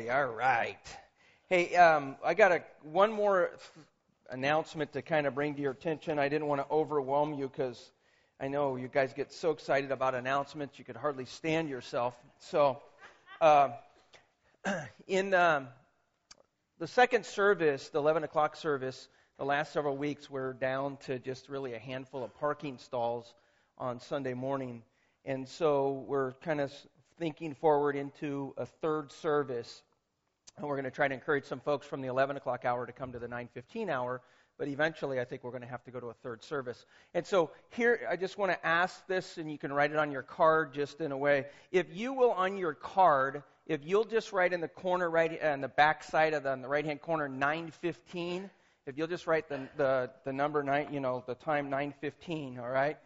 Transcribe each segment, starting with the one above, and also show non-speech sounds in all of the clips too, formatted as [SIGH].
Okay, all right. Hey, um, I got a one more announcement to kind of bring to your attention. I didn't want to overwhelm you because I know you guys get so excited about announcements you could hardly stand yourself. So, uh, [CLEARS THROAT] in um, the second service, the 11 o'clock service, the last several weeks, we're down to just really a handful of parking stalls on Sunday morning. And so we're kind of thinking forward into a third service. And we're going to try to encourage some folks from the 11 o'clock hour to come to the 9:15 hour. But eventually, I think we're going to have to go to a third service. And so here, I just want to ask this, and you can write it on your card just in a way. If you will, on your card, if you'll just write in the corner, right on the back side of the, on the right hand corner, 915. If you'll just write the, the, the number nine, you know, the time 915, all right?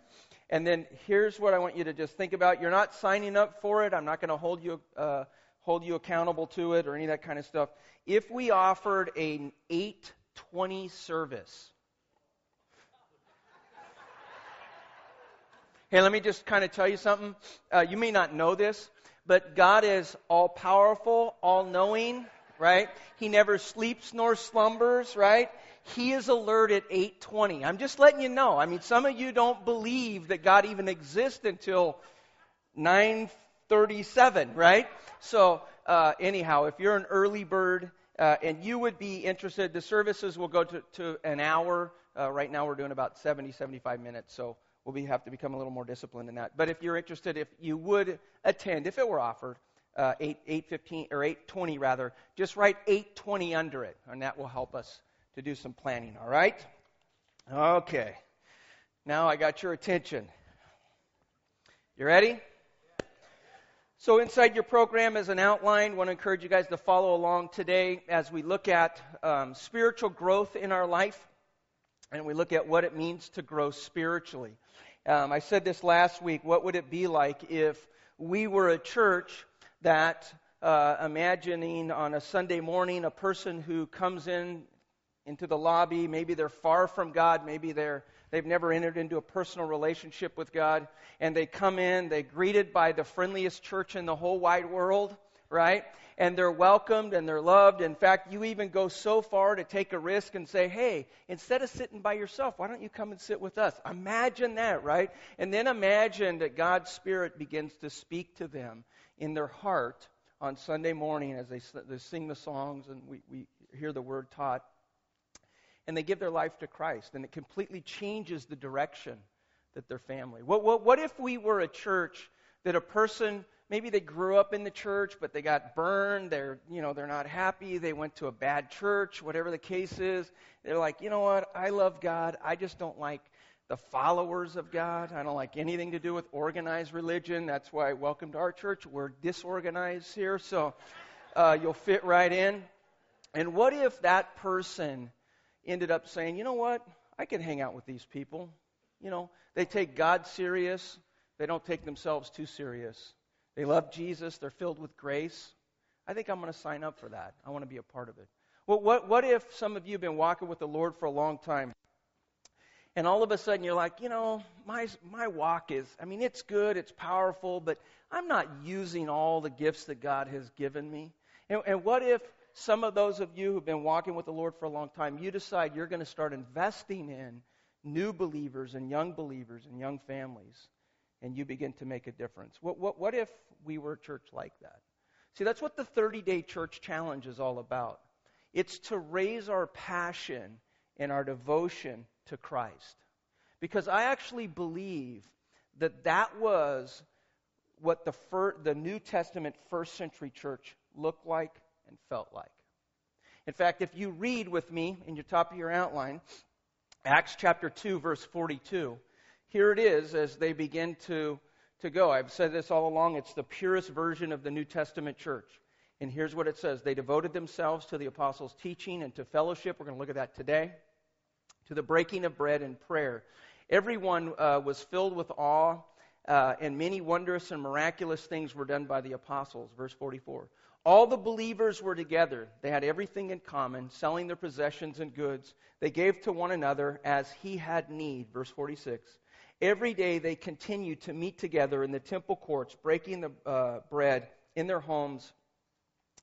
And then here's what I want you to just think about. You're not signing up for it. I'm not going to hold you uh, hold you accountable to it or any of that kind of stuff. If we offered an 820 service, hey, let me just kind of tell you something. Uh, you may not know this, but God is all powerful, all knowing, right? He never sleeps nor slumbers, right? He is alert at 8:20. I'm just letting you know. I mean, some of you don't believe that God even exists until 9:37, right? So, uh, anyhow, if you're an early bird uh, and you would be interested, the services will go to, to an hour. Uh, right now, we're doing about 70, 75 minutes. So we'll be, have to become a little more disciplined in that. But if you're interested, if you would attend, if it were offered, uh, 8, 815 or 820 rather, just write 820 under it, and that will help us to do some planning, all right? Okay. Now I got your attention. You ready? So, inside your program is an outline. I want to encourage you guys to follow along today as we look at um, spiritual growth in our life and we look at what it means to grow spiritually. Um, I said this last week. What would it be like if we were a church that, uh, imagining on a Sunday morning, a person who comes in into the lobby. Maybe they're far from God. Maybe they're, they've never entered into a personal relationship with God. And they come in, they're greeted by the friendliest church in the whole wide world, right? And they're welcomed and they're loved. In fact, you even go so far to take a risk and say, hey, instead of sitting by yourself, why don't you come and sit with us? Imagine that, right? And then imagine that God's Spirit begins to speak to them in their heart on Sunday morning as they, they sing the songs and we, we hear the word taught and they give their life to Christ, and it completely changes the direction that their family. What, what, what if we were a church that a person maybe they grew up in the church but they got burned they're you know they're not happy they went to a bad church whatever the case is they're like you know what? I love god. I just don't like the followers of god. I don't like anything to do with organized religion. That's why welcome to our church. We're disorganized here so uh, you'll fit right in. And what if that person ended up saying, you know what? I can hang out with these people. You know, they take God serious. They don't take themselves too serious. They love Jesus. They're filled with grace. I think I'm going to sign up for that. I want to be a part of it. Well, what, what if some of you have been walking with the Lord for a long time? And all of a sudden you're like, you know, my, my walk is, I mean, it's good, it's powerful, but I'm not using all the gifts that God has given me. And, and what if some of those of you who've been walking with the Lord for a long time, you decide you're going to start investing in new believers and young believers and young families, and you begin to make a difference. What, what, what if we were a church like that? See, that's what the 30 day church challenge is all about. It's to raise our passion and our devotion to Christ. Because I actually believe that that was what the, fir- the New Testament first century church looked like and felt like. In fact, if you read with me in your top of your outline, Acts chapter 2, verse 42, here it is as they begin to, to go. I've said this all along. It's the purest version of the New Testament church. And here's what it says They devoted themselves to the apostles' teaching and to fellowship. We're going to look at that today. To the breaking of bread and prayer. Everyone uh, was filled with awe, uh, and many wondrous and miraculous things were done by the apostles. Verse 44. All the believers were together. They had everything in common, selling their possessions and goods. They gave to one another as he had need. Verse 46. Every day they continued to meet together in the temple courts, breaking the uh, bread in their homes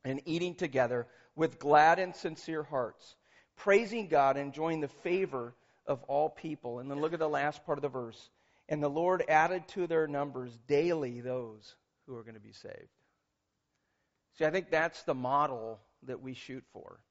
and eating together with glad and sincere hearts, praising God and enjoying the favor of all people. And then look at the last part of the verse. And the Lord added to their numbers daily those who are going to be saved. See, I think that's the model that we shoot for,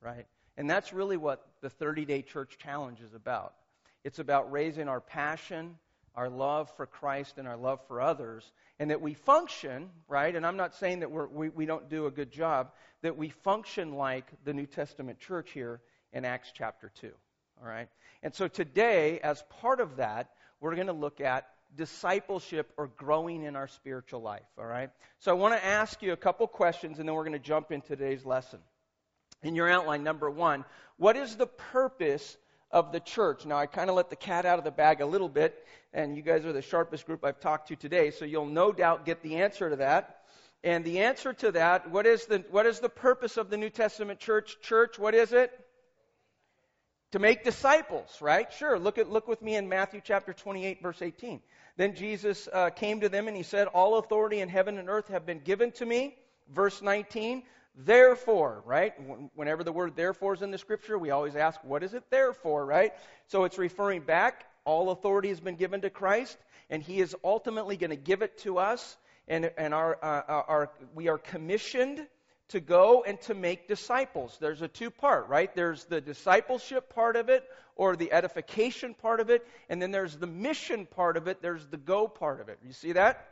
right? And that's really what the 30 day church challenge is about. It's about raising our passion, our love for Christ, and our love for others, and that we function, right? And I'm not saying that we, we don't do a good job, that we function like the New Testament church here in Acts chapter 2, all right? And so today, as part of that, we're going to look at discipleship or growing in our spiritual life, all right? So I want to ask you a couple questions, and then we're going to jump into today's lesson. In your outline, number one, what is the purpose of the church. Now, I kind of let the cat out of the bag a little bit, and you guys are the sharpest group I've talked to today, so you'll no doubt get the answer to that. And the answer to that, what is the, what is the purpose of the New Testament church? Church, what is it? To make disciples, right? Sure. Look at look with me in Matthew chapter 28, verse 18. Then Jesus uh, came to them and he said, "All authority in heaven and earth have been given to me." Verse 19. Therefore, right? Whenever the word therefore is in the scripture, we always ask, what is it there for, right? So it's referring back. All authority has been given to Christ, and He is ultimately going to give it to us. And, and our, uh, our, we are commissioned to go and to make disciples. There's a two part, right? There's the discipleship part of it, or the edification part of it, and then there's the mission part of it, there's the go part of it. You see that?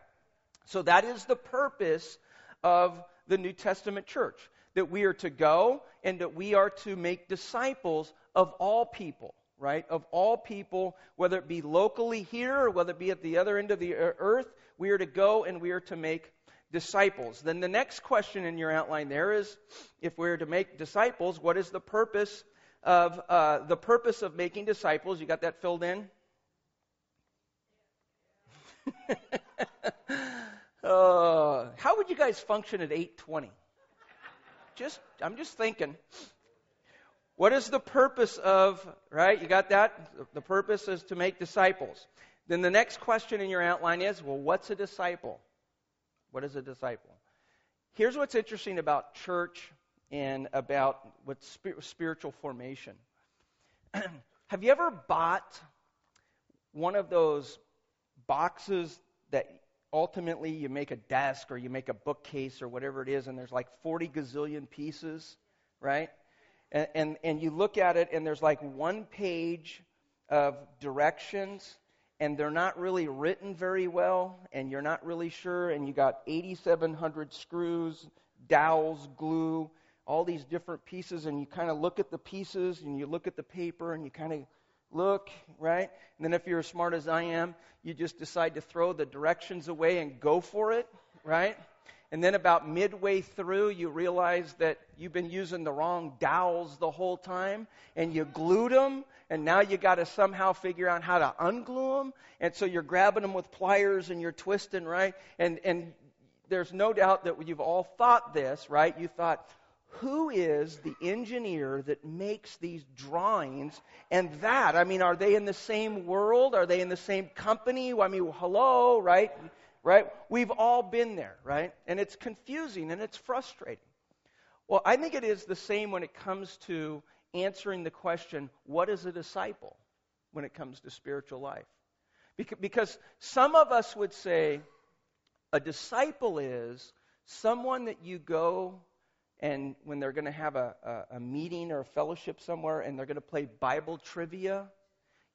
So that is the purpose of the New Testament church that we are to go and that we are to make disciples of all people, right? Of all people, whether it be locally here or whether it be at the other end of the earth, we are to go and we are to make disciples. Then the next question in your outline there is if we're to make disciples, what is the purpose of uh, the purpose of making disciples? You got that filled in? [LAUGHS] Uh, how would you guys function at 820? Just, I'm just thinking. What is the purpose of, right? You got that? The purpose is to make disciples. Then the next question in your outline is, well, what's a disciple? What is a disciple? Here's what's interesting about church and about what's spiritual formation. [CLEARS THROAT] Have you ever bought one of those boxes that ultimately you make a desk or you make a bookcase or whatever it is, and there's like 40 gazillion pieces, right? And, and, and you look at it, and there's like one page of directions, and they're not really written very well, and you're not really sure, and you got 8,700 screws, dowels, glue, all these different pieces, and you kind of look at the pieces, and you look at the paper, and you kind of look, right? And then if you're as smart as I am, you just decide to throw the directions away and go for it, right? And then about midway through, you realize that you've been using the wrong dowels the whole time, and you glued them, and now you got to somehow figure out how to unglue them. And so you're grabbing them with pliers and you're twisting, right? And and there's no doubt that you've all thought this, right? You thought, who is the engineer that makes these drawings and that i mean are they in the same world are they in the same company i mean hello right right we've all been there right and it's confusing and it's frustrating well i think it is the same when it comes to answering the question what is a disciple when it comes to spiritual life because some of us would say a disciple is someone that you go and when they're going to have a, a, a, meeting or a fellowship somewhere and they're going to play Bible trivia,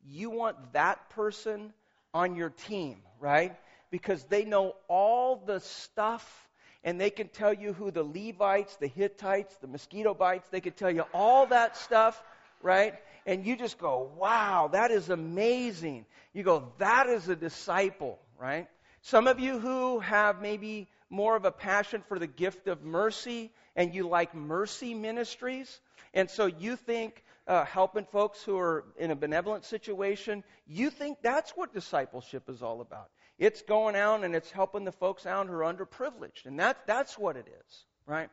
you want that person on your team, right? Because they know all the stuff and they can tell you who the Levites, the Hittites, the mosquito bites, they can tell you all that stuff, right? And you just go, wow, that is amazing. You go, that is a disciple, right? Some of you who have maybe more of a passion for the gift of mercy and you like mercy ministries, and so you think uh, helping folks who are in a benevolent situation, you think that's what discipleship is all about. It's going out and it's helping the folks out who are underprivileged, and that, that's what it is, right?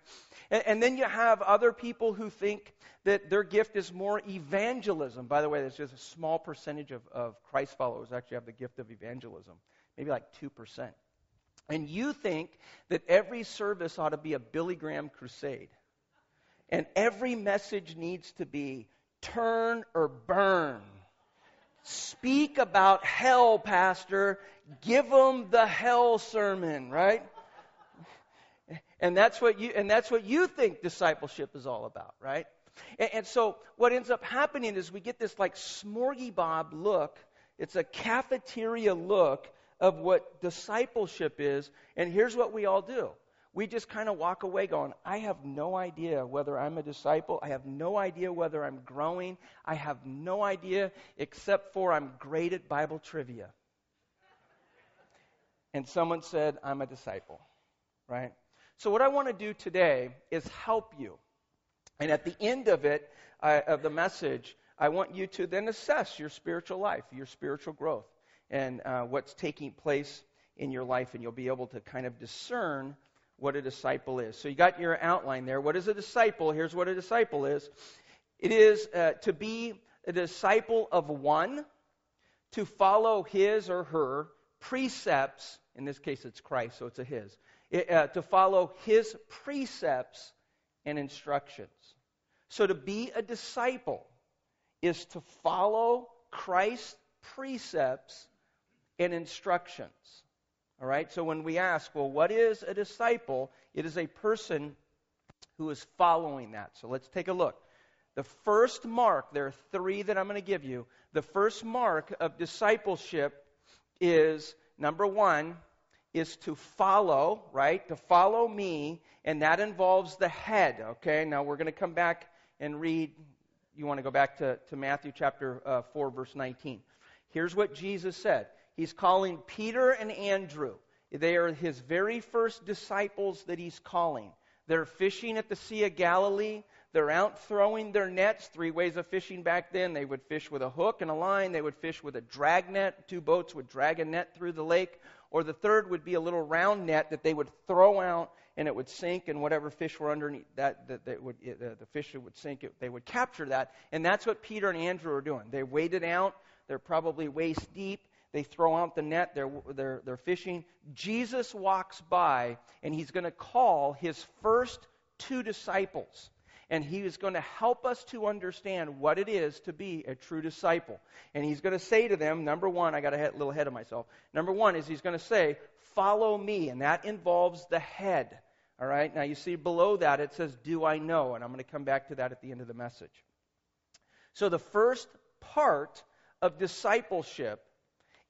And, and then you have other people who think that their gift is more evangelism. By the way, there's just a small percentage of, of Christ followers actually have the gift of evangelism, maybe like 2%. and you think that every service ought to be a Billy Graham crusade. And every message needs to be turn or burn. Speak about hell, Pastor. Give them the hell sermon, right? And that's what you and that's what you think discipleship is all about, right? And, and so what ends up happening is we get this like smorgasbord look. It's a cafeteria look of what discipleship is. And here's what we all do we just kind of walk away going, I have no idea whether I'm a disciple. I have no idea whether I'm growing. I have no idea except for I'm great at Bible trivia. And someone said, I'm a disciple, right? So, what I want to do today is help you. And at the end of it, of the message, I want you to then assess your spiritual life, your spiritual growth, and uh, what's taking place in your life. And you'll be able to kind of discern what a disciple is. So you got your outline there. What is a disciple? Here's what a disciple is it is uh, to be a disciple of one, to follow his or her precepts. In this case, it's Christ, so it's a his. It, uh, to follow his precepts and instructions. So to be a disciple is to follow Christ's precepts and instructions. All right? So when we ask, well, what is a disciple? It is a person who is following that. So let's take a look. The first mark, there are three that I'm going to give you. The first mark of discipleship is number one, is to follow, right? To follow me, and that involves the head, okay? Now we're going to come back and read. You want to go back to, to Matthew chapter uh, 4, verse 19. Here's what Jesus said He's calling Peter and Andrew. They are his very first disciples that he's calling. They're fishing at the Sea of Galilee. They're out throwing their nets. Three ways of fishing back then. They would fish with a hook and a line. They would fish with a drag net. Two boats would drag a net through the lake. Or the third would be a little round net that they would throw out and it would sink, and whatever fish were underneath that, that, that would, eh, the, the fish would sink, it, they would capture that. And that's what Peter and Andrew are doing. They waded out. They're probably waist deep they throw out the net, they're, they're, they're fishing. Jesus walks by, and he's going to call his first two disciples. And he is going to help us to understand what it is to be a true disciple. And he's going to say to them, number one, I got a little ahead of myself. Number one is he's going to say, Follow me. And that involves the head. All right? Now you see below that it says, Do I know? And I'm going to come back to that at the end of the message. So the first part of discipleship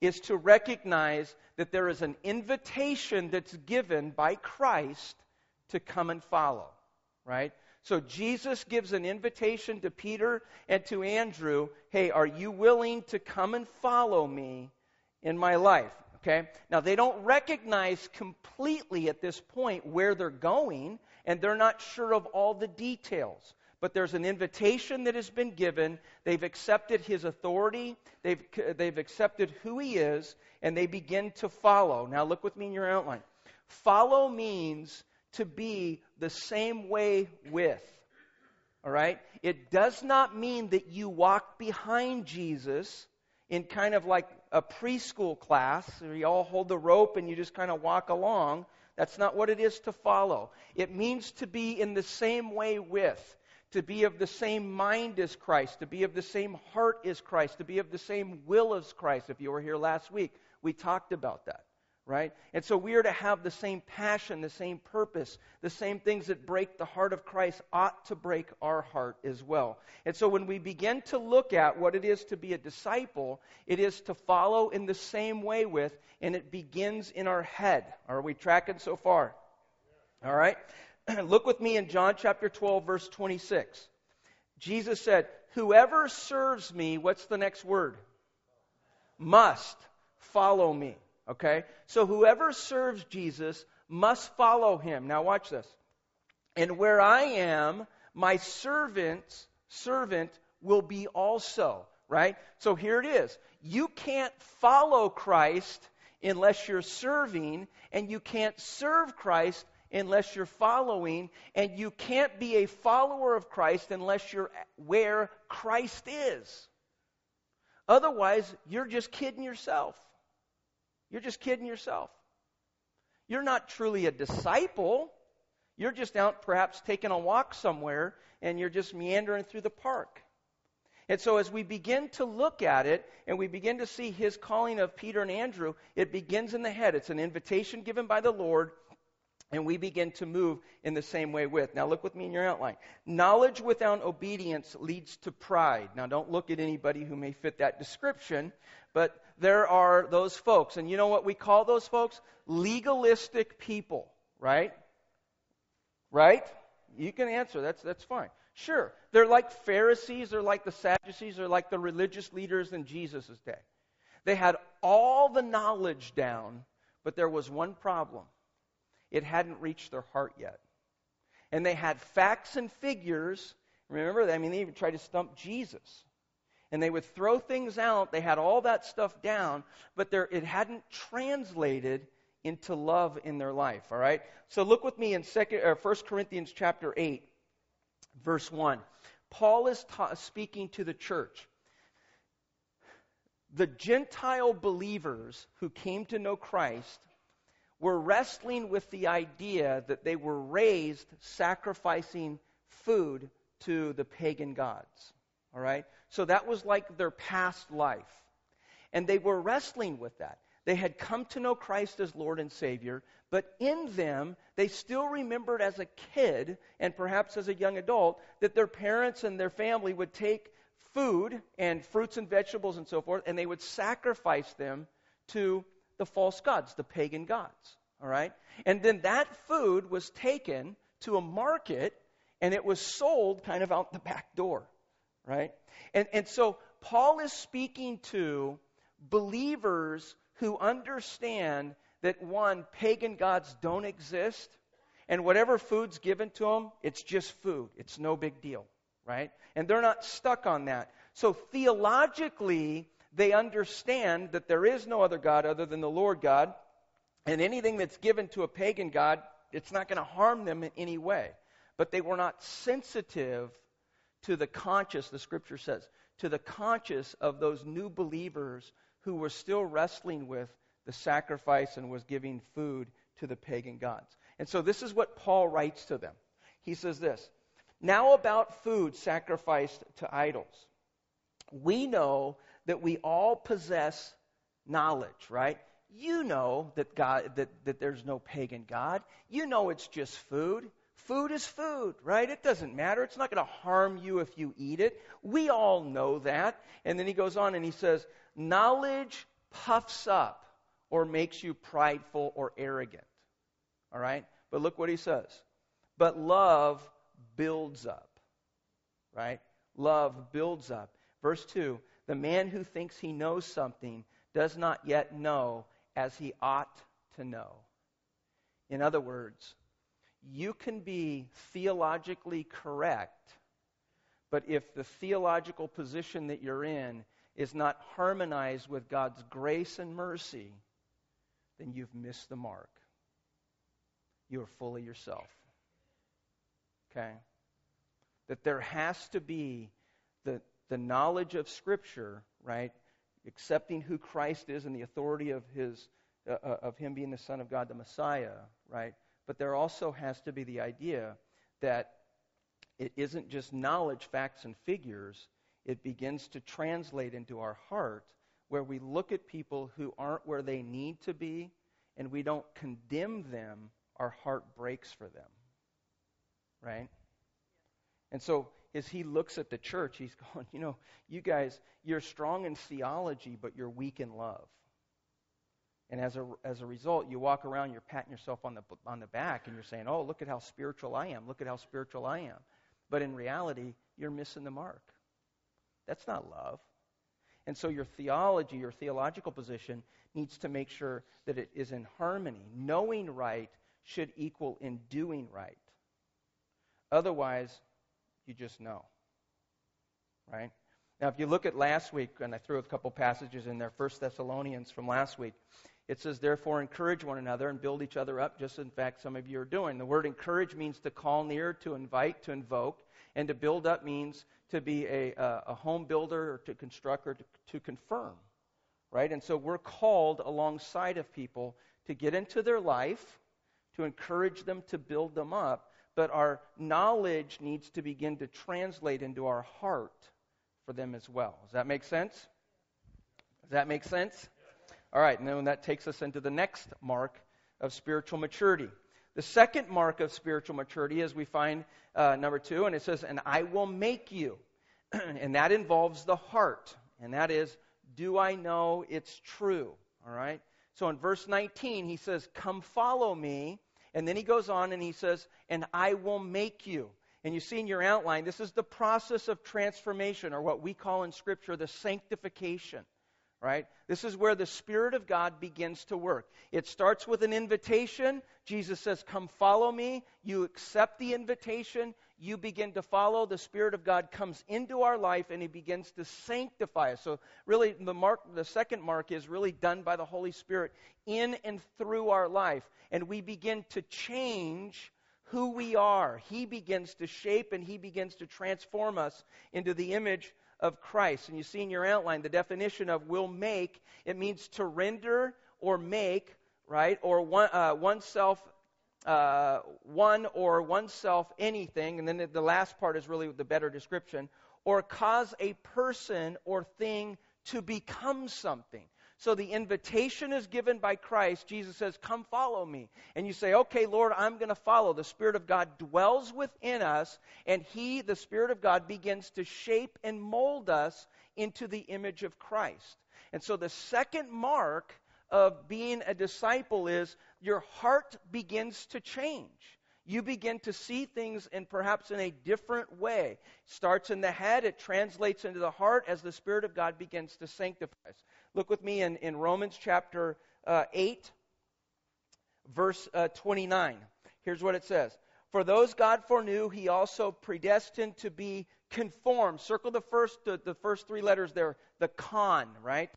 is to recognize that there is an invitation that's given by Christ to come and follow, right? So Jesus gives an invitation to Peter and to Andrew hey, are you willing to come and follow me in my life? Okay? Now, they don't recognize completely at this point where they're going, and they're not sure of all the details but there's an invitation that has been given. They've accepted his authority, they've, they've accepted who he is, and they begin to follow. Now, look with me in your outline. Follow means to be the same way with. All right? It does not mean that you walk behind Jesus in kind of like a preschool class where you all hold the rope and you just kind of walk along. That's not what it is to follow. It means to be in the same way with to be of the same mind as Christ, to be of the same heart as Christ, to be of the same will as Christ. If you were here last week, we talked about that, right? And so we are to have the same passion, the same purpose, the same things that break the heart of Christ ought to break our heart as well. And so when we begin to look at what it is to be a disciple, it is to follow in the same way with, and it begins in our head. Are we tracking so far? All right? [CLEARS THROAT] Look with me in John chapter 12, verse 26. Jesus said, Whoever serves me, what's the next word? Must follow me. Okay? So whoever serves Jesus must follow him. Now watch this. And where I am, my servant's servant will be also. Right? So here it is. You can't follow Christ unless you're serving, and you can't serve Christ unless you're following, and you can't be a follower of Christ unless you're where Christ is. Otherwise, you're just kidding yourself. You're just kidding yourself. you're not truly a disciple. You're just out perhaps taking a walk somewhere and you're just meandering through the park. And so, as we begin to look at it and we begin to see his calling of Peter and Andrew, it begins in the head. It's an invitation given by the Lord, and we begin to move in the same way with. Now, look with me in your outline. Knowledge without obedience leads to pride. Now, don't look at anybody who may fit that description, but there are those folks. And you know what we call those folks? Legalistic people, right? Right? You can answer. That's, that's fine. Sure. They're like Pharisees, they're like the Sadducees, they're like the religious leaders in Jesus' day. They had all the knowledge down, but there was one problem it hadn't reached their heart yet. And they had facts and figures. Remember, I mean, they even tried to stump Jesus. And they would throw things out. They had all that stuff down, but there, it hadn't translated into love in their life. All right. So look with me in second, or 1 Corinthians chapter eight, verse one. Paul is ta- speaking to the church. The Gentile believers who came to know Christ were wrestling with the idea that they were raised sacrificing food to the pagan gods. All right? So that was like their past life. And they were wrestling with that. They had come to know Christ as Lord and Savior, but in them, they still remembered as a kid and perhaps as a young adult that their parents and their family would take food and fruits and vegetables and so forth, and they would sacrifice them to the false gods, the pagan gods. All right? And then that food was taken to a market and it was sold kind of out the back door. Right? And, and so Paul is speaking to believers who understand that one, pagan gods don't exist, and whatever food's given to them, it's just food. It's no big deal, right? And they're not stuck on that. So theologically, they understand that there is no other God other than the Lord God, and anything that's given to a pagan God, it's not going to harm them in any way. But they were not sensitive to the conscious, the scripture says, to the conscious of those new believers who were still wrestling with the sacrifice and was giving food to the pagan gods. And so this is what Paul writes to them. He says this Now about food sacrificed to idols. We know that we all possess knowledge, right? You know that God that, that there's no pagan God. You know it's just food. Food is food, right? It doesn't matter. It's not going to harm you if you eat it. We all know that. And then he goes on and he says, Knowledge puffs up or makes you prideful or arrogant. All right? But look what he says. But love builds up. Right? Love builds up. Verse 2 The man who thinks he knows something does not yet know as he ought to know. In other words, you can be theologically correct, but if the theological position that you're in is not harmonized with God's grace and mercy, then you've missed the mark. You are fully yourself. Okay? That there has to be the, knowledge of Scripture, right? Accepting who Christ is and the authority of his uh, uh of him being the Son of God, the Messiah, right? But there also has to be the idea that it isn't just knowledge, facts, and figures, it begins to translate into our heart where we look at people who aren't where they need to be and we don't condemn them, our heart breaks for them. Right? And so as he looks at the church, he's [LAUGHS] going, you know, you guys, you're strong in theology, but you're weak in love. And as a, as a result, you walk around, you're patting yourself on the, on the back, and you're saying, oh, look at how spiritual I am. Look at how spiritual I am. But in reality, you're missing the mark. That's not love. And so your theology, your theological position, needs to make sure that it is in harmony. Knowing right should equal in doing right. Otherwise, you just know. Right? Now, if you look at last week, and I threw a couple passages in there, First Thessalonians from last week, it says, therefore, encourage one another and build each other up, just in fact some of you are doing. The word encourage means to call near, to invite, to invoke, and to build up means to be a, a home builder or to construct or to, to confirm. Right? And so we're called alongside of people to get into their life, to encourage them, to build them up, but our knowledge needs to begin to translate into our heart for them as well. Does that make sense? Does that make sense? All right, and then that takes us into the next mark of spiritual maturity. The second mark of spiritual maturity is we find uh, number two, and it says, And I will make you. [CLEARS THROAT] and that involves the heart. And that is, do I know it's true? All right? So in verse 19, he says, Come follow me. And then he goes on and he says, And I will make you. And you see in your outline, this is the process of transformation, or what we call in Scripture the sanctification right? This is where the Spirit of God begins to work. It starts with an invitation. Jesus says, Come follow me. You accept the invitation. You begin to follow. The Spirit of God comes into our life and He begins to sanctify us. So, really, the, mark, the second mark is really done by the Holy Spirit in and through our life. And we begin to change who we are. He begins to shape and He begins to transform us into the image of Christ. And you see in your outline the definition of will make. It means to render or make, right? Or one, uh, oneself, uh, one or oneself anything. And then the last part is really the better description. Or cause a person or thing to become something. So the invitation is given by Christ. Jesus says, Come follow me. And you say, Okay, Lord, I'm going to follow. The Spirit of God dwells within us, and He, the Spirit of God, begins to shape and mold us into the image of Christ. And so the second mark of being a disciple is your heart begins to change. You begin to see things in perhaps in a different way. Starts in the head, it translates into the heart as the Spirit of God begins to sanctify us. Look with me in, in Romans chapter uh, 8, verse uh, 29. Here's what it says For those God foreknew, he also predestined to be conformed. Circle the first, the, the first three letters there, the con, right?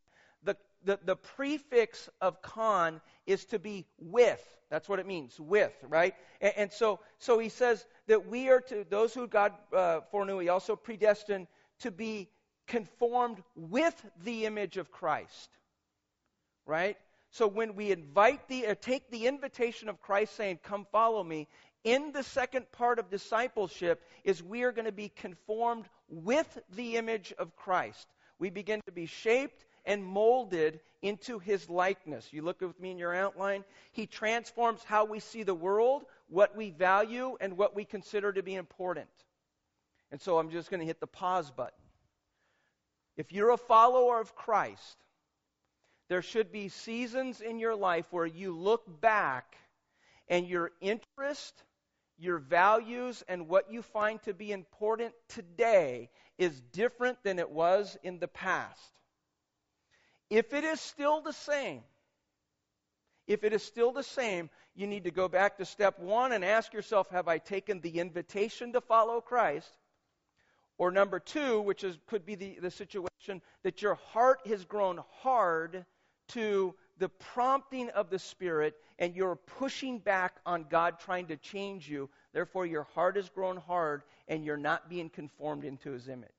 The, the, the prefix of con is to be with. That's what it means, with, right? And, and so, so he says that we are to, those who God uh, foreknew, he also predestined to be conformed with the image of Christ. Right? So when we invite the, uh, take the invitation of Christ saying, Come follow me, in the second part of discipleship is we are going to be conformed with the image of Christ. We begin to be shaped and molded into his likeness. You look with me in your outline. He transforms how we see the world, what we value, and what we consider to be important. And so I'm just going to hit the pause button. If you're a follower of Christ, there should be seasons in your life where you look back and your interest, your values, and what you find to be important today is different than it was in the past. If it is still the same, if it is still the same, you need to go back to step one and ask yourself Have I taken the invitation to follow Christ? Or number two, which is, could be the, the situation that your heart has grown hard to the prompting of the Spirit and you're pushing back on God trying to change you. Therefore, your heart has grown hard and you're not being conformed into His image.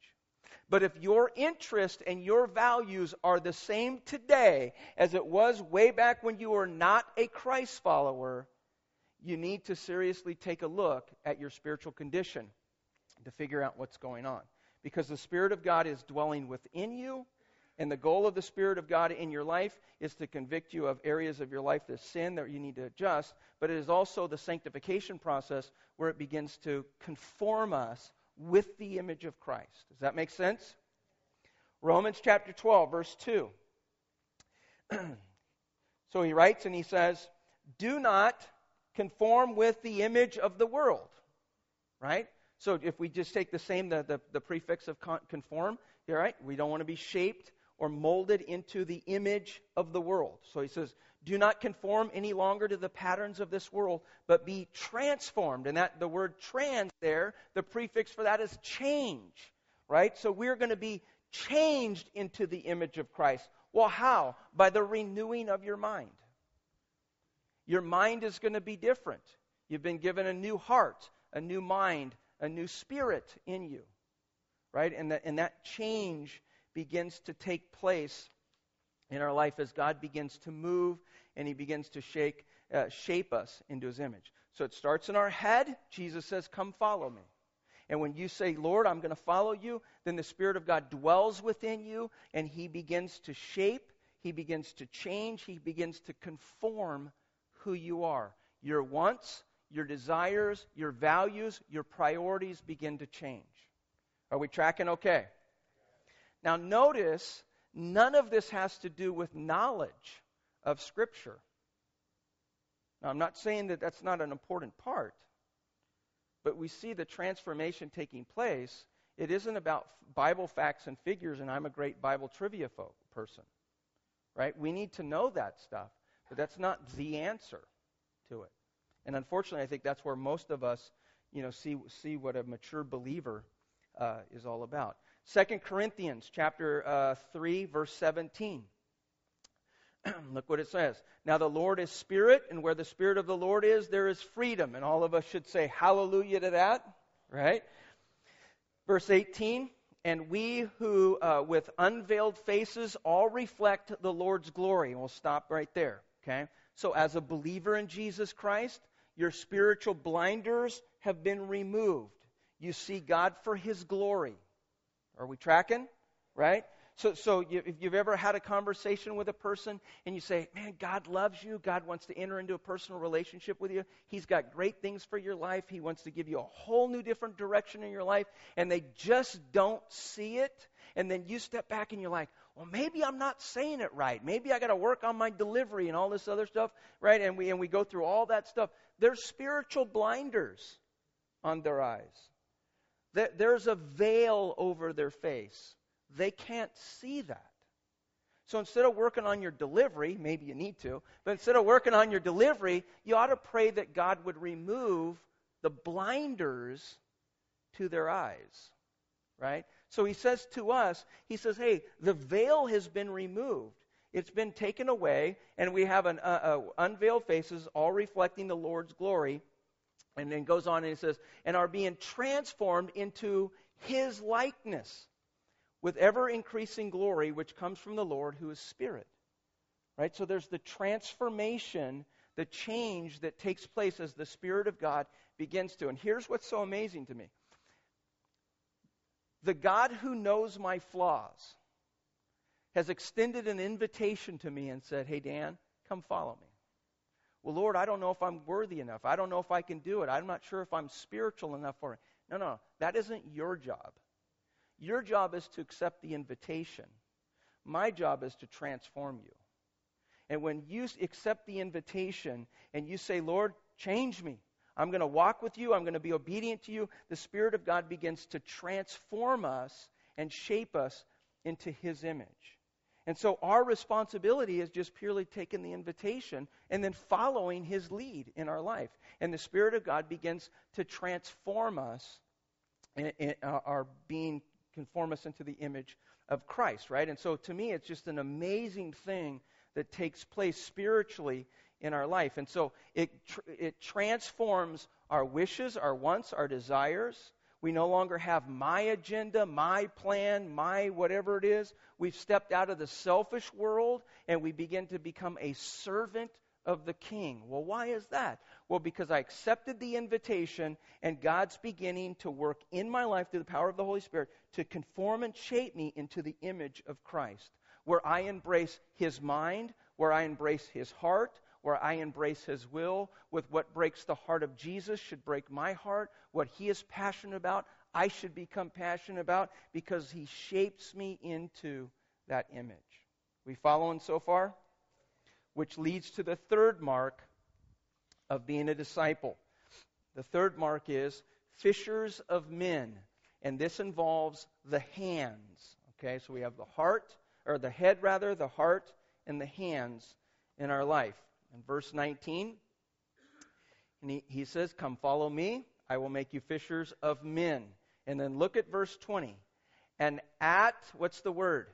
But if your interest and your values are the same today as it was way back when you were not a Christ follower, you need to seriously take a look at your spiritual condition to figure out what's going on. Because the Spirit of God is dwelling within you, and the goal of the Spirit of God in your life is to convict you of areas of your life that sin that you need to adjust, but it is also the sanctification process where it begins to conform us with the image of Christ. Does that make sense? Romans chapter 12, verse 2. [CLEARS THROAT] so he writes and he says, Do not conform with the image of the world. Right? So if we just take the same, the, the, the prefix of conform, you're right, we don't want to be shaped or molded into the image of the world. So he says, do not conform any longer to the patterns of this world, but be transformed. And that the word trans there, the prefix for that is change. Right? So we're going to be changed into the image of Christ. Well, how? By the renewing of your mind. Your mind is going to be different. You've been given a new heart, a new mind, a new spirit in you. Right? And that, and that change begins to take place in our life as God begins to move and He begins to shake uh, shape us into his image. So it starts in our head. Jesus says, Come follow me. And when you say, Lord, I'm going to follow you, then the Spirit of God dwells within you and he begins to shape, he begins to change, he begins to conform who you are. Your wants, your desires, your values, your priorities begin to change. Are we tracking okay? Now, notice none of this has to do with knowledge of Scripture. Now, I'm not saying that that's not an important part, but we see the transformation taking place. It isn't about Bible facts and figures, and I'm a great Bible trivia fo- person. Right? We need to know that stuff, but that's not the answer to it. And unfortunately, I think that's where most of us, you know, see see what a mature believer uh, is all about. Second Corinthians chapter uh, three, verse seventeen. [CLEARS THROAT] Look what it says. Now the Lord is spirit, and where the spirit of the Lord is, there is freedom. And all of us should say hallelujah to that, right? Verse 18. And we who, uh, with unveiled faces, all reflect the Lord's glory. We'll stop right there, okay? So, as a believer in Jesus Christ, your spiritual blinders have been removed. You see God for His glory. Are we tracking? Right? So, so you, if you've ever had a conversation with a person and you say, Man, God loves you, God wants to enter into a personal relationship with you, He's got great things for your life, He wants to give you a whole new different direction in your life, and they just don't see it, and then you step back and you're like, well, maybe I'm not saying it right. Maybe I got to work on my delivery and all this other stuff, right? And we and we go through all that stuff. There's spiritual blinders on their eyes. There's a veil over their face. They can't see that. So instead of working on your delivery, maybe you need to, but instead of working on your delivery, you ought to pray that God would remove the blinders to their eyes. Right? So he says to us, he says, hey, the veil has been removed. It's been taken away, and we have an uh, uh, unveiled faces, all reflecting the Lord's glory. And then goes on and he says, and are being transformed into his likeness with ever increasing glory, which comes from the Lord who is Spirit. Right? So there's the transformation, the change that takes place as the Spirit of God begins to. And here's what's so amazing to me the God who knows my flaws has extended an invitation to me and said, Hey, Dan, come follow me. Well, Lord, I don't know if I'm worthy enough. I don't know if I can do it. I'm not sure if I'm spiritual enough for it. No, no, that isn't your job. Your job is to accept the invitation. My job is to transform you. And when you accept the invitation and you say, Lord, change me, I'm going to walk with you, I'm going to be obedient to you, the Spirit of God begins to transform us and shape us into His image. And so our responsibility is just purely taking the invitation and then following His lead in our life. And the Spirit of God begins to transform us in, in uh, our being conform us into the image of Christ, right? And so to me, it's just an amazing thing that takes place spiritually in our life. And so it, tr- it transforms our wishes, our wants, our desires. We no longer have my agenda, my plan, my whatever it is. We've stepped out of the selfish world and we begin to become a servant of the king. Well, why is that? Well, because I accepted the invitation and God's beginning to work in my life through the power of the Holy Spirit to conform and shape me into the image of Christ, where I embrace his mind, where I embrace his heart, where I embrace his will, with what breaks the heart of Jesus should break my heart, what he is passionate about, I should become passionate about because he shapes me into that image. We following so far? which leads to the third mark of being a disciple. The third mark is fishers of men, and this involves the hands. Okay, so we have the heart, or the head rather, the heart, and the hands in our life. In verse 19, and he, he says, Come follow me, I will make you fishers of men. And then look at verse 20. And at, what's the word?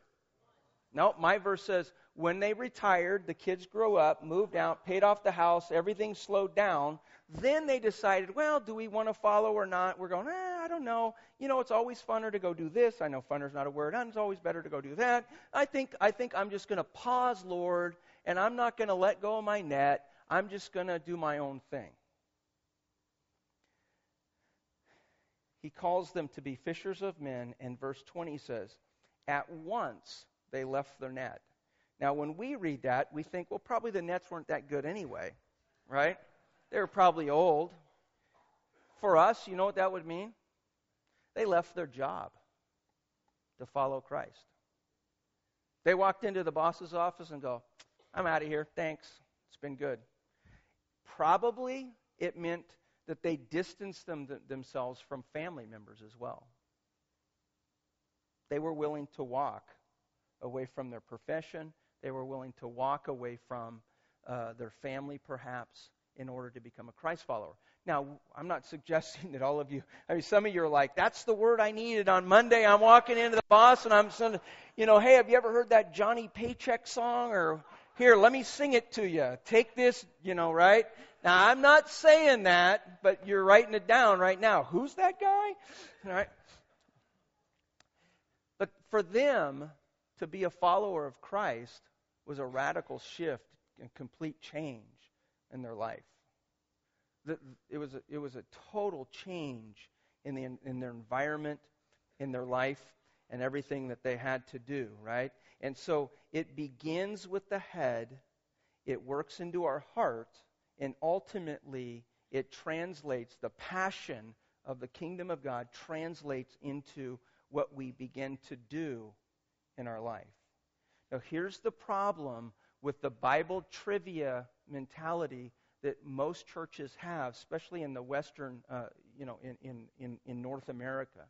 No, my verse says, when they retired, the kids grew up, moved out, paid off the house, everything slowed down. Then they decided, well, do we want to follow or not? We're going, eh, I don't know. You know, it's always funner to go do this. I know funner's not a word. And it's always better to go do that. I think, I think I'm just going to pause, Lord, and I'm not going to let go of my net. I'm just going to do my own thing. He calls them to be fishers of men, and verse 20 says, At once they left their net. Now, when we read that, we think, well, probably the nets weren't that good anyway, right? They were probably old. For us, you know what that would mean? They left their job to follow Christ. They walked into the boss's office and go, I'm out of here. Thanks. It's been good. Probably it meant that they distanced them, th- themselves from family members as well. They were willing to walk away from their profession. They were willing to walk away from uh, their family, perhaps, in order to become a Christ follower. Now, I'm not [LAUGHS] suggesting that all of you, I mean, some of you are like, that's the word I needed on Monday. I'm walking into the boss and I'm saying, you know, hey, have you ever heard that Johnny Paycheck song? Or here, let me sing it to you. Take this, you know, right? Now, I'm not saying that, but you're writing it down right now. Who's that guy? [LAUGHS] All right. But for them to be a follower of Christ was a radical shift and complete change in their life. It was a, it was a total change in, the, in their environment, in their life, and everything that they had to do, right? And so it begins with the head, it works into our heart, and ultimately it translates, the passion of the kingdom of God translates into what we begin to do in our life. Now, here's the problem with the Bible trivia mentality that most churches have, especially in the Western, uh, you know, in, in, in, in North America.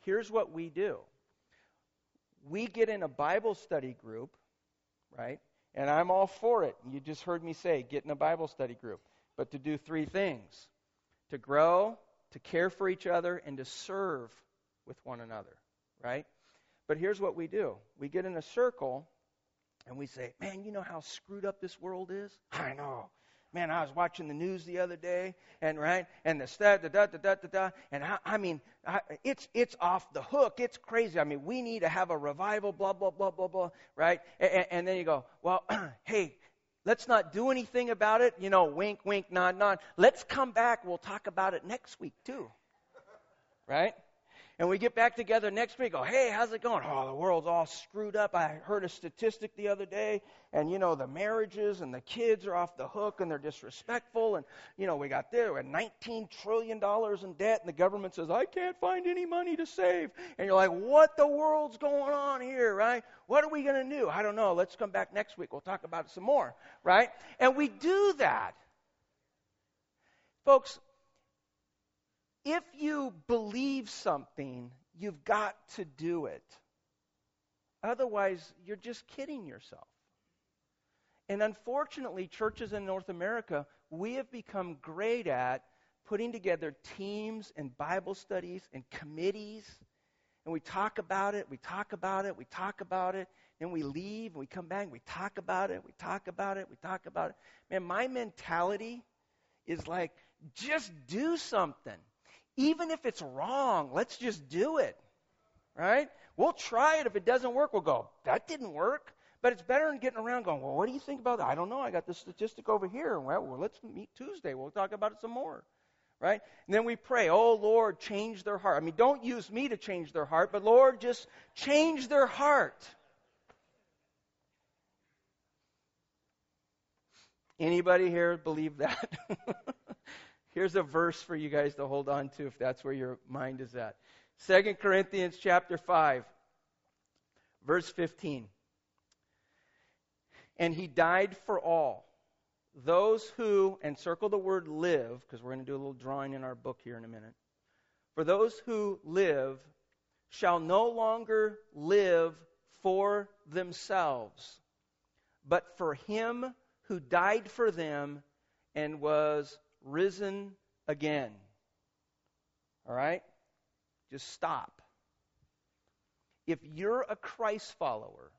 Here's what we do we get in a Bible study group, right? And I'm all for it. You just heard me say, get in a Bible study group. But to do three things to grow, to care for each other, and to serve with one another, right? But here's what we do we get in a circle and we say, man, you know how screwed up this world is? [LAUGHS] I know. Man, I was watching the news the other day, and right, and the da da da da da da, and I, I mean, I, it's it's off the hook. It's crazy. I mean, we need to have a revival. Blah blah blah blah blah. Right, and, and then you go, well, [CLEARS THROAT] hey, let's not do anything about it. You know, wink, wink, nod, nod. Let's come back. We'll talk about it next week too. Right? And we get back together next week, go, hey, how's it going? Oh, the world's all screwed up. I heard a statistic the other day, and you know, the marriages and the kids are off the hook and they're disrespectful. And, you know, we got there, we're $19 trillion in debt, and the government says, I can't find any money to save. And you're like, what the world's going on here, right? What are we going to do? I don't know. Let's come back next week. We'll talk about it some more, right? And we do that. Folks, if you believe something, you've got to do it. Otherwise, you're just kidding yourself. And unfortunately, churches in North America, we have become great at putting together teams and Bible studies and committees. And we talk about it, we talk about it, we talk about it, and we leave, and we come back, and we talk about it, we talk about it, we talk about it. Man, my mentality is like, just do something. Even if it's wrong, let's just do it. Right? We'll try it. If it doesn't work, we'll go, that didn't work. But it's better than getting around going, well, what do you think about that? I don't know. I got this statistic over here. Well, well, let's meet Tuesday. We'll talk about it some more. Right? And then we pray, oh, Lord, change their heart. I mean, don't use me to change their heart, but Lord, just change their heart. Anybody here believe that? [LAUGHS] Here's a verse for you guys to hold on to if that's where your mind is at. 2 Corinthians chapter 5, verse 15. And he died for all. Those who, and circle the word live, because we're going to do a little drawing in our book here in a minute. For those who live shall no longer live for themselves, but for him who died for them and was risen again. All right? Just stop. If you're a Christ follower,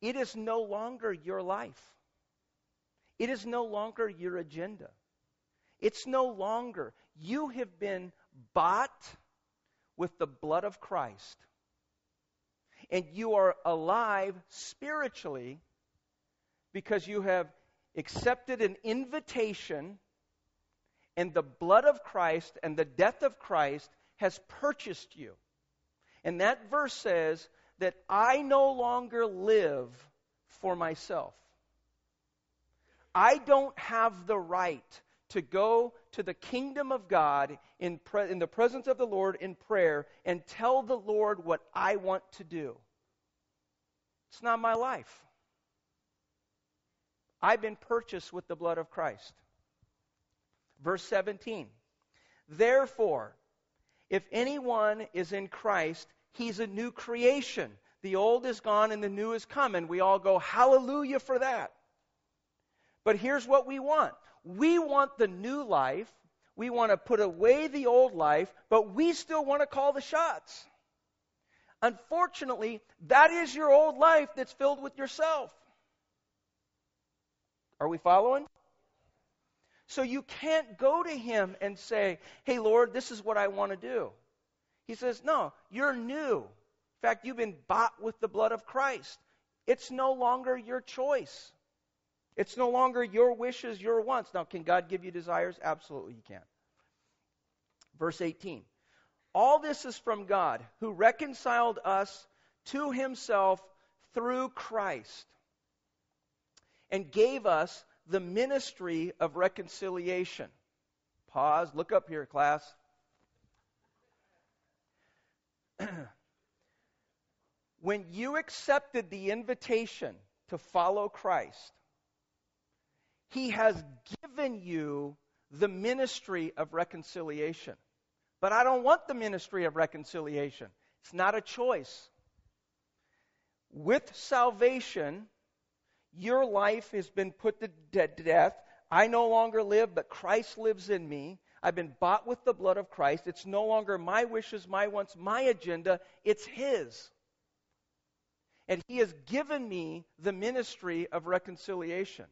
it is no longer your life. It is no longer your agenda. It's no longer. You have been bought with the blood of Christ. And you are alive spiritually because you have accepted an invitation, and the blood of Christ and the death of Christ has purchased you. And that verse says that I no longer live for myself. I don't have the right to go to the kingdom of God in, pre- in the presence of the Lord in prayer and tell the Lord what I want to do. It's not my life. I've been purchased with the blood of Christ. Verse 17. Therefore, if anyone is in Christ, he's a new creation. The old is gone and the new is come. And we all go, hallelujah for that. But here's what we want we want the new life. We want to put away the old life, but we still want to call the shots. Unfortunately, that is your old life that's filled with yourself. Are we following? So you can't go to him and say, Hey, Lord, this is what I want to do. He says, No, you're new. In fact, you've been bought with the blood of Christ. It's no longer your choice. It's no longer your wishes, your wants. Now, can God give you desires? Absolutely, He can. Verse 18 All this is from God, who reconciled us to Himself through Christ and gave us the ministry of reconciliation. Pause, look up here, class. [CLEARS THROAT] when you accepted the invitation to follow Christ, he has given you the ministry of reconciliation. But I don't want the ministry of reconciliation. It's not a choice. With salvation, your life has been put to death. I no longer live, but Christ lives in me. I've been bought with the blood of Christ. It's no longer my wishes, my wants, my agenda. It's His. And He has given me the ministry of reconciliation.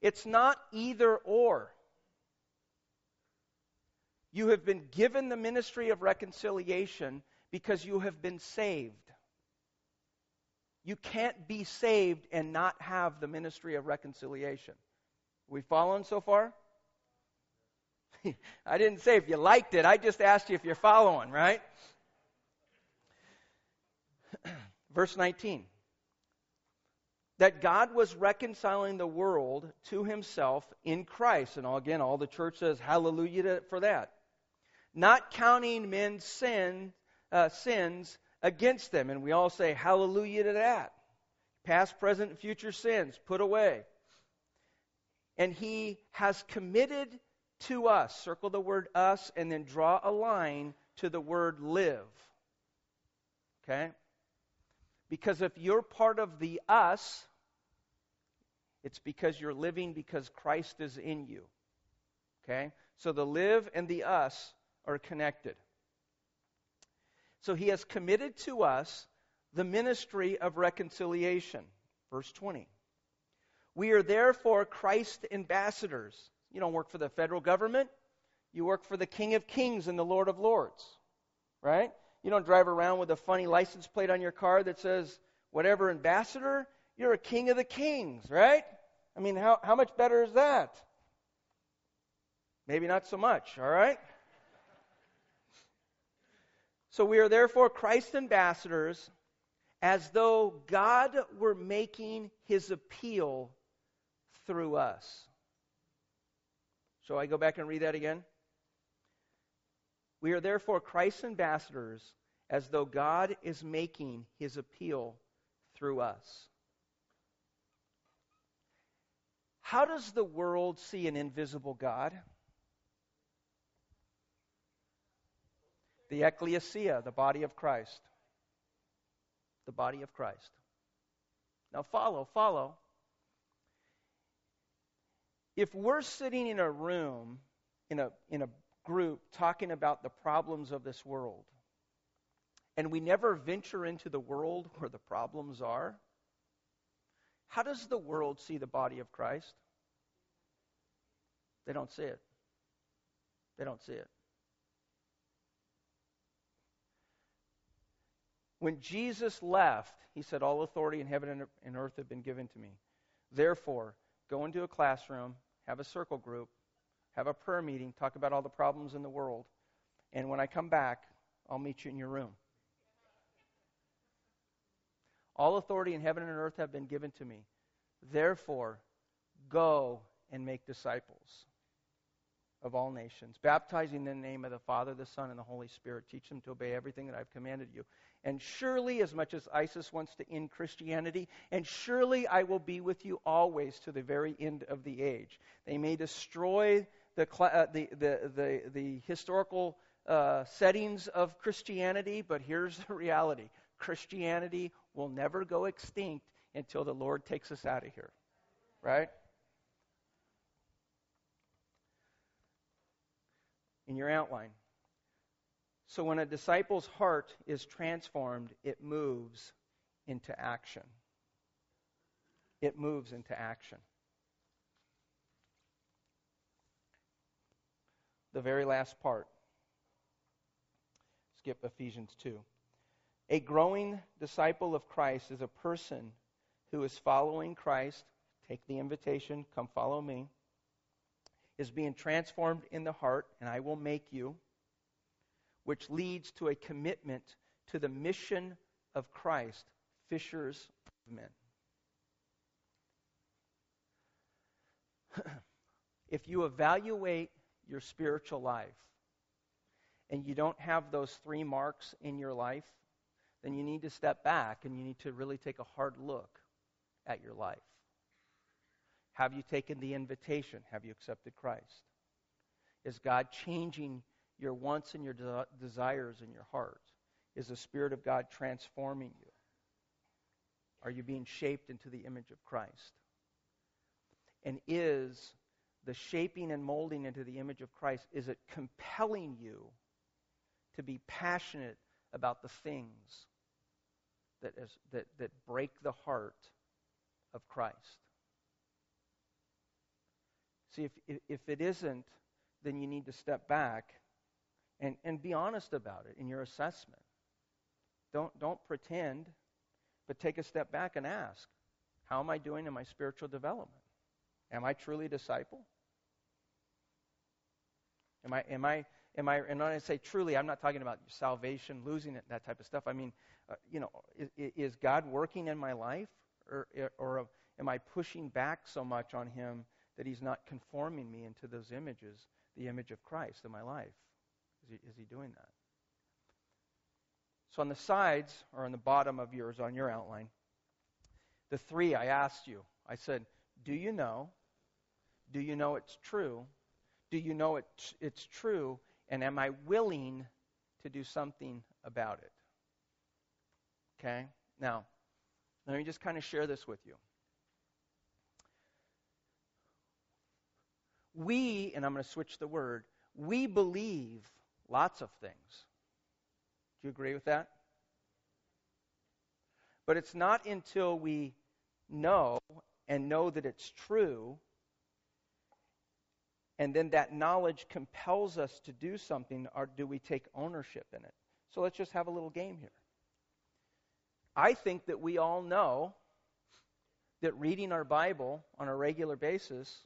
It's not either or. You have been given the ministry of reconciliation because you have been saved. You can't be saved and not have the ministry of reconciliation. We following so far? [LAUGHS] I didn't say if you liked it, I just asked you if you're following, right? [CLEARS THROAT] Verse 19 that God was reconciling the world to himself in Christ. And again, all the church says hallelujah for that. Not counting men's sin, uh, sins against them. And we all say hallelujah to that. Past, present, and future sins put away. And he has committed to us, circle the word us, and then draw a line to the word live. Okay? Because if you're part of the us, it's because you're living because Christ is in you. Okay? So the live and the us are connected. So he has committed to us the ministry of reconciliation. Verse 20. We are therefore Christ ambassadors. You don't work for the federal government, you work for the King of Kings and the Lord of Lords. Right? You don't drive around with a funny license plate on your car that says, whatever ambassador, you're a king of the kings, right? I mean, how, how much better is that? Maybe not so much, all right? So we are therefore Christ's ambassadors as though God were making his appeal through us. So I go back and read that again? We are therefore Christ's ambassadors as though God is making his appeal through us. How does the world see an invisible God? The ecclesia, the body of Christ. The body of Christ. Now, follow, follow. If we're sitting in a room, in a, in a group, talking about the problems of this world, and we never venture into the world where the problems are, how does the world see the body of Christ? They don't see it. They don't see it. When Jesus left, he said, All authority in heaven and earth have been given to me. Therefore, go into a classroom, have a circle group, have a prayer meeting, talk about all the problems in the world, and when I come back, I'll meet you in your room. All authority in heaven and earth have been given to me. Therefore, go and make disciples of all nations, baptizing in the name of the Father, the Son, and the Holy Spirit. Teach them to obey everything that I've commanded you. And surely, as much as ISIS wants to end Christianity, and surely I will be with you always to the very end of the age. They may destroy the, uh, the, the, the, the, historical uh, settings of Christianity, but here's the reality Christianity will never go extinct until the Lord takes us out of here. Right? In your outline. So when a disciple's heart is transformed, it moves into action. It moves into action. The very last part. Skip Ephesians 2. A growing disciple of Christ is a person who is following Christ. Take the invitation, come follow me. Is being transformed in the heart, and I will make you, which leads to a commitment to the mission of Christ, fishers of men. [CLEARS THROAT] if you evaluate your spiritual life and you don't have those three marks in your life, then you need to step back and you need to really take a hard look at your life. Have you taken the invitation? Have you accepted Christ? Is God changing your wants and your de- desires in your heart? Is the Spirit of God transforming you? Are you being shaped into the image of Christ? And is the shaping and molding into the image of Christ, is it compelling you to be passionate about the things that, is, that, that break the heart of Christ. See, if, if it isn't, then you need to step back and, and be honest about it in your assessment. Don't, don't pretend, but take a step back and ask How am I doing in my spiritual development? Am I truly a disciple? Am I, am I, am I, and when I say truly, I'm not talking about salvation, losing it, that type of stuff. I mean, uh, you know, is, is, God working in my life, or, or am I pushing back so much on Him that He's not conforming me into those images, the image of Christ in my life? Is He, is he doing that? So on the sides, or on the bottom of yours, on your outline, the three I asked you, I said, Do you know? Do you know it's true? Do you know it's, it's true? And am I willing to do something about it? Okay? Now, let me just kind of share this with you. We, and I'm going to switch the word, we believe lots of things. Do you agree with that? But it's not until we know and know that it's true, and then that knowledge compels us to do something, or do we take ownership in it? So let's just have a little game here. I think that we all know that reading our Bible on a regular basis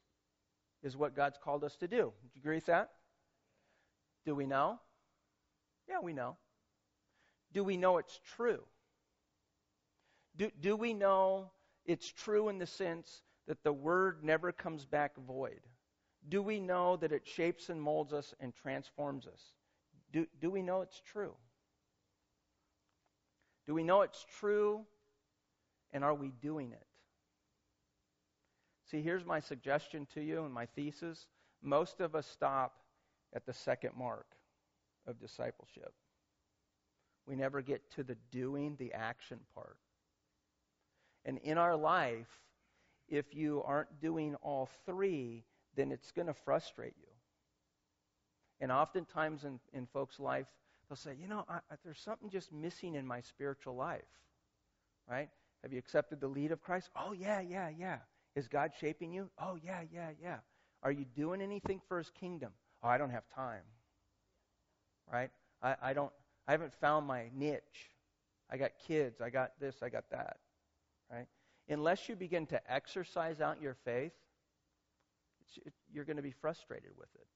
is what God's called us to do. Do you agree with that? Do we know? Yeah, we know. Do we know it's true? Do, do we know it's true in the sense that the word never comes back void? Do we know that it shapes and molds us and transforms us? Do, do we know it's true? Do we know it's true? And are we doing it? See, here's my suggestion to you and my thesis. Most of us stop at the second mark of discipleship. We never get to the doing, the action part. And in our life, if you aren't doing all three, then it's going to frustrate you. And oftentimes in, in folks' life, they'll say, you know, I, there's something just missing in my spiritual life. Right? Have you accepted the lead of Christ? Oh, yeah, yeah, yeah. Is God shaping you? Oh, yeah, yeah, yeah. Are you doing anything for his kingdom? Oh, I don't have time. Right? I, I don't I haven't found my niche. I got kids, I got this, I got that. Right? Unless you begin to exercise out your faith, you're going to be frustrated with it.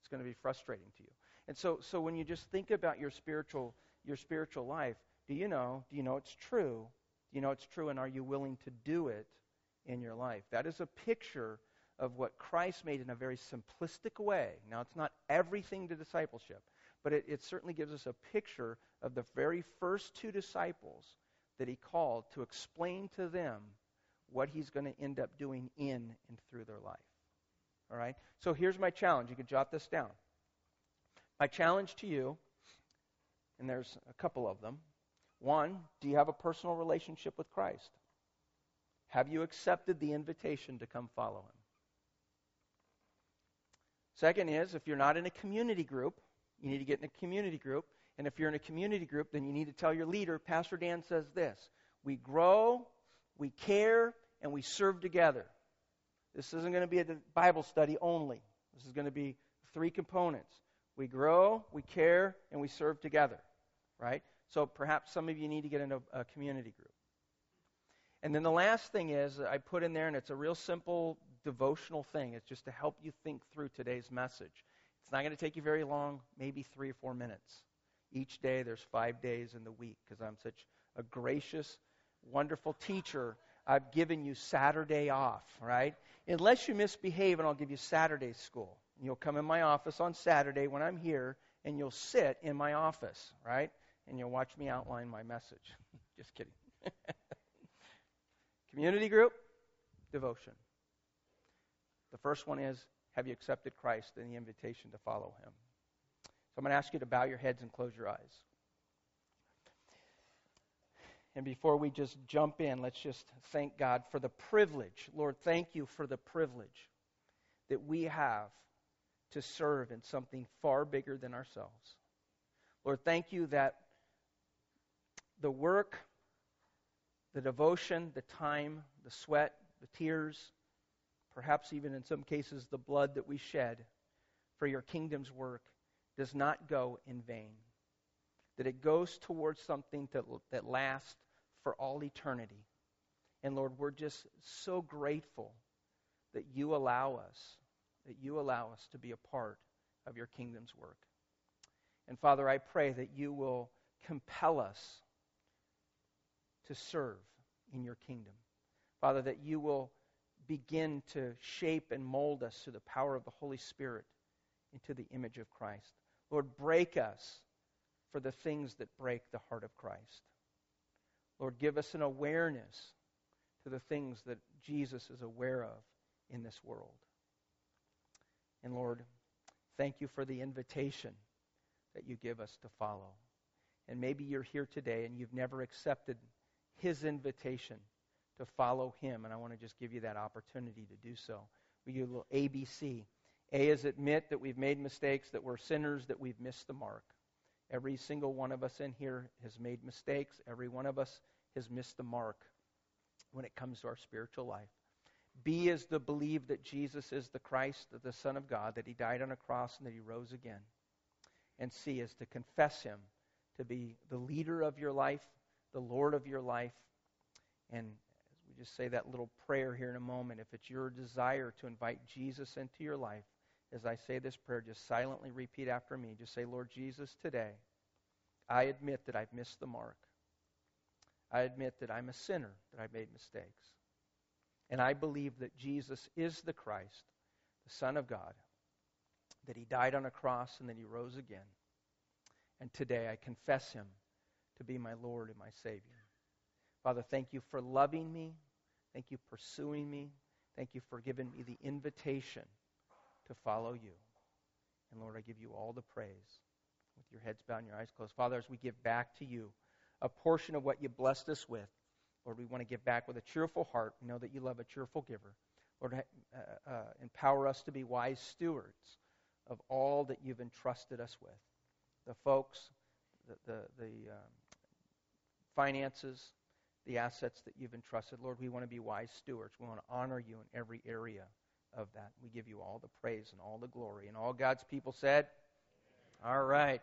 It's going to be frustrating to you. And so, so when you just think about your spiritual, your spiritual life, do you know? Do you know it's true? Do you know it's true? And are you willing to do it in your life? That is a picture of what Christ made in a very simplistic way. Now, it's not everything to discipleship, but it, it certainly gives us a picture of the very first two disciples that he called to explain to them what he's going to end up doing in and through their life. All right? So here's my challenge. You can jot this down. My challenge to you, and there's a couple of them. One, do you have a personal relationship with Christ? Have you accepted the invitation to come follow him? Second is, if you're not in a community group, you need to get in a community group. And if you're in a community group, then you need to tell your leader, Pastor Dan says this We grow, we care, and we serve together. This isn't going to be a Bible study only. This is going to be three components. We grow, we care, and we serve together. Right? So perhaps some of you need to get into a community group. And then the last thing is, uh, I put in there, and it's a real simple devotional thing. It's just to help you think through today's message. It's not going to take you very long, maybe three or four minutes. Each day, there's five days in the week because I'm such a gracious, wonderful teacher. I've given you Saturday off, right? Unless you misbehave, and I'll give you Saturday school. You'll come in my office on Saturday when I'm here, and you'll sit in my office, right? And you'll watch me outline my message. [LAUGHS] Just kidding. [LAUGHS] Community group, devotion. The first one is Have you accepted Christ and the invitation to follow him? So I'm going to ask you to bow your heads and close your eyes. And before we just jump in, let's just thank God for the privilege. Lord, thank you for the privilege that we have to serve in something far bigger than ourselves. Lord, thank you that the work, the devotion, the time, the sweat, the tears, perhaps even in some cases the blood that we shed for your kingdom's work, does not go in vain. That it goes towards something that, that lasts for all eternity. And Lord, we're just so grateful that you allow us, that you allow us to be a part of your kingdom's work. And Father, I pray that you will compel us to serve in your kingdom. Father, that you will begin to shape and mold us through the power of the Holy Spirit into the image of Christ. Lord, break us for the things that break the heart of Christ. Lord, give us an awareness to the things that Jesus is aware of in this world. And Lord, thank you for the invitation that you give us to follow. And maybe you're here today and you've never accepted his invitation to follow him. And I want to just give you that opportunity to do so. We do a little ABC. A is admit that we've made mistakes, that we're sinners, that we've missed the mark. Every single one of us in here has made mistakes. Every one of us has missed the mark when it comes to our spiritual life. B is to believe that Jesus is the Christ, the Son of God, that he died on a cross and that he rose again. And C is to confess him to be the leader of your life, the Lord of your life, and as we just say that little prayer here in a moment. If it's your desire to invite Jesus into your life, as I say this prayer, just silently repeat after me. Just say, Lord Jesus, today, I admit that I've missed the mark. I admit that I'm a sinner, that I've made mistakes. And I believe that Jesus is the Christ, the Son of God, that he died on a cross and that he rose again. And today I confess him to be my Lord and my Savior. Father, thank you for loving me. Thank you for pursuing me. Thank you for giving me the invitation to follow you. And Lord, I give you all the praise with your heads bowed and your eyes closed. Father, as we give back to you a portion of what you blessed us with, Lord, we want to give back with a cheerful heart. We know that you love a cheerful giver. Lord, uh, uh, empower us to be wise stewards of all that you've entrusted us with the folks, the, the, the um, finances, the assets that you've entrusted. Lord, we want to be wise stewards. We want to honor you in every area of that. We give you all the praise and all the glory. And all God's people said, All right.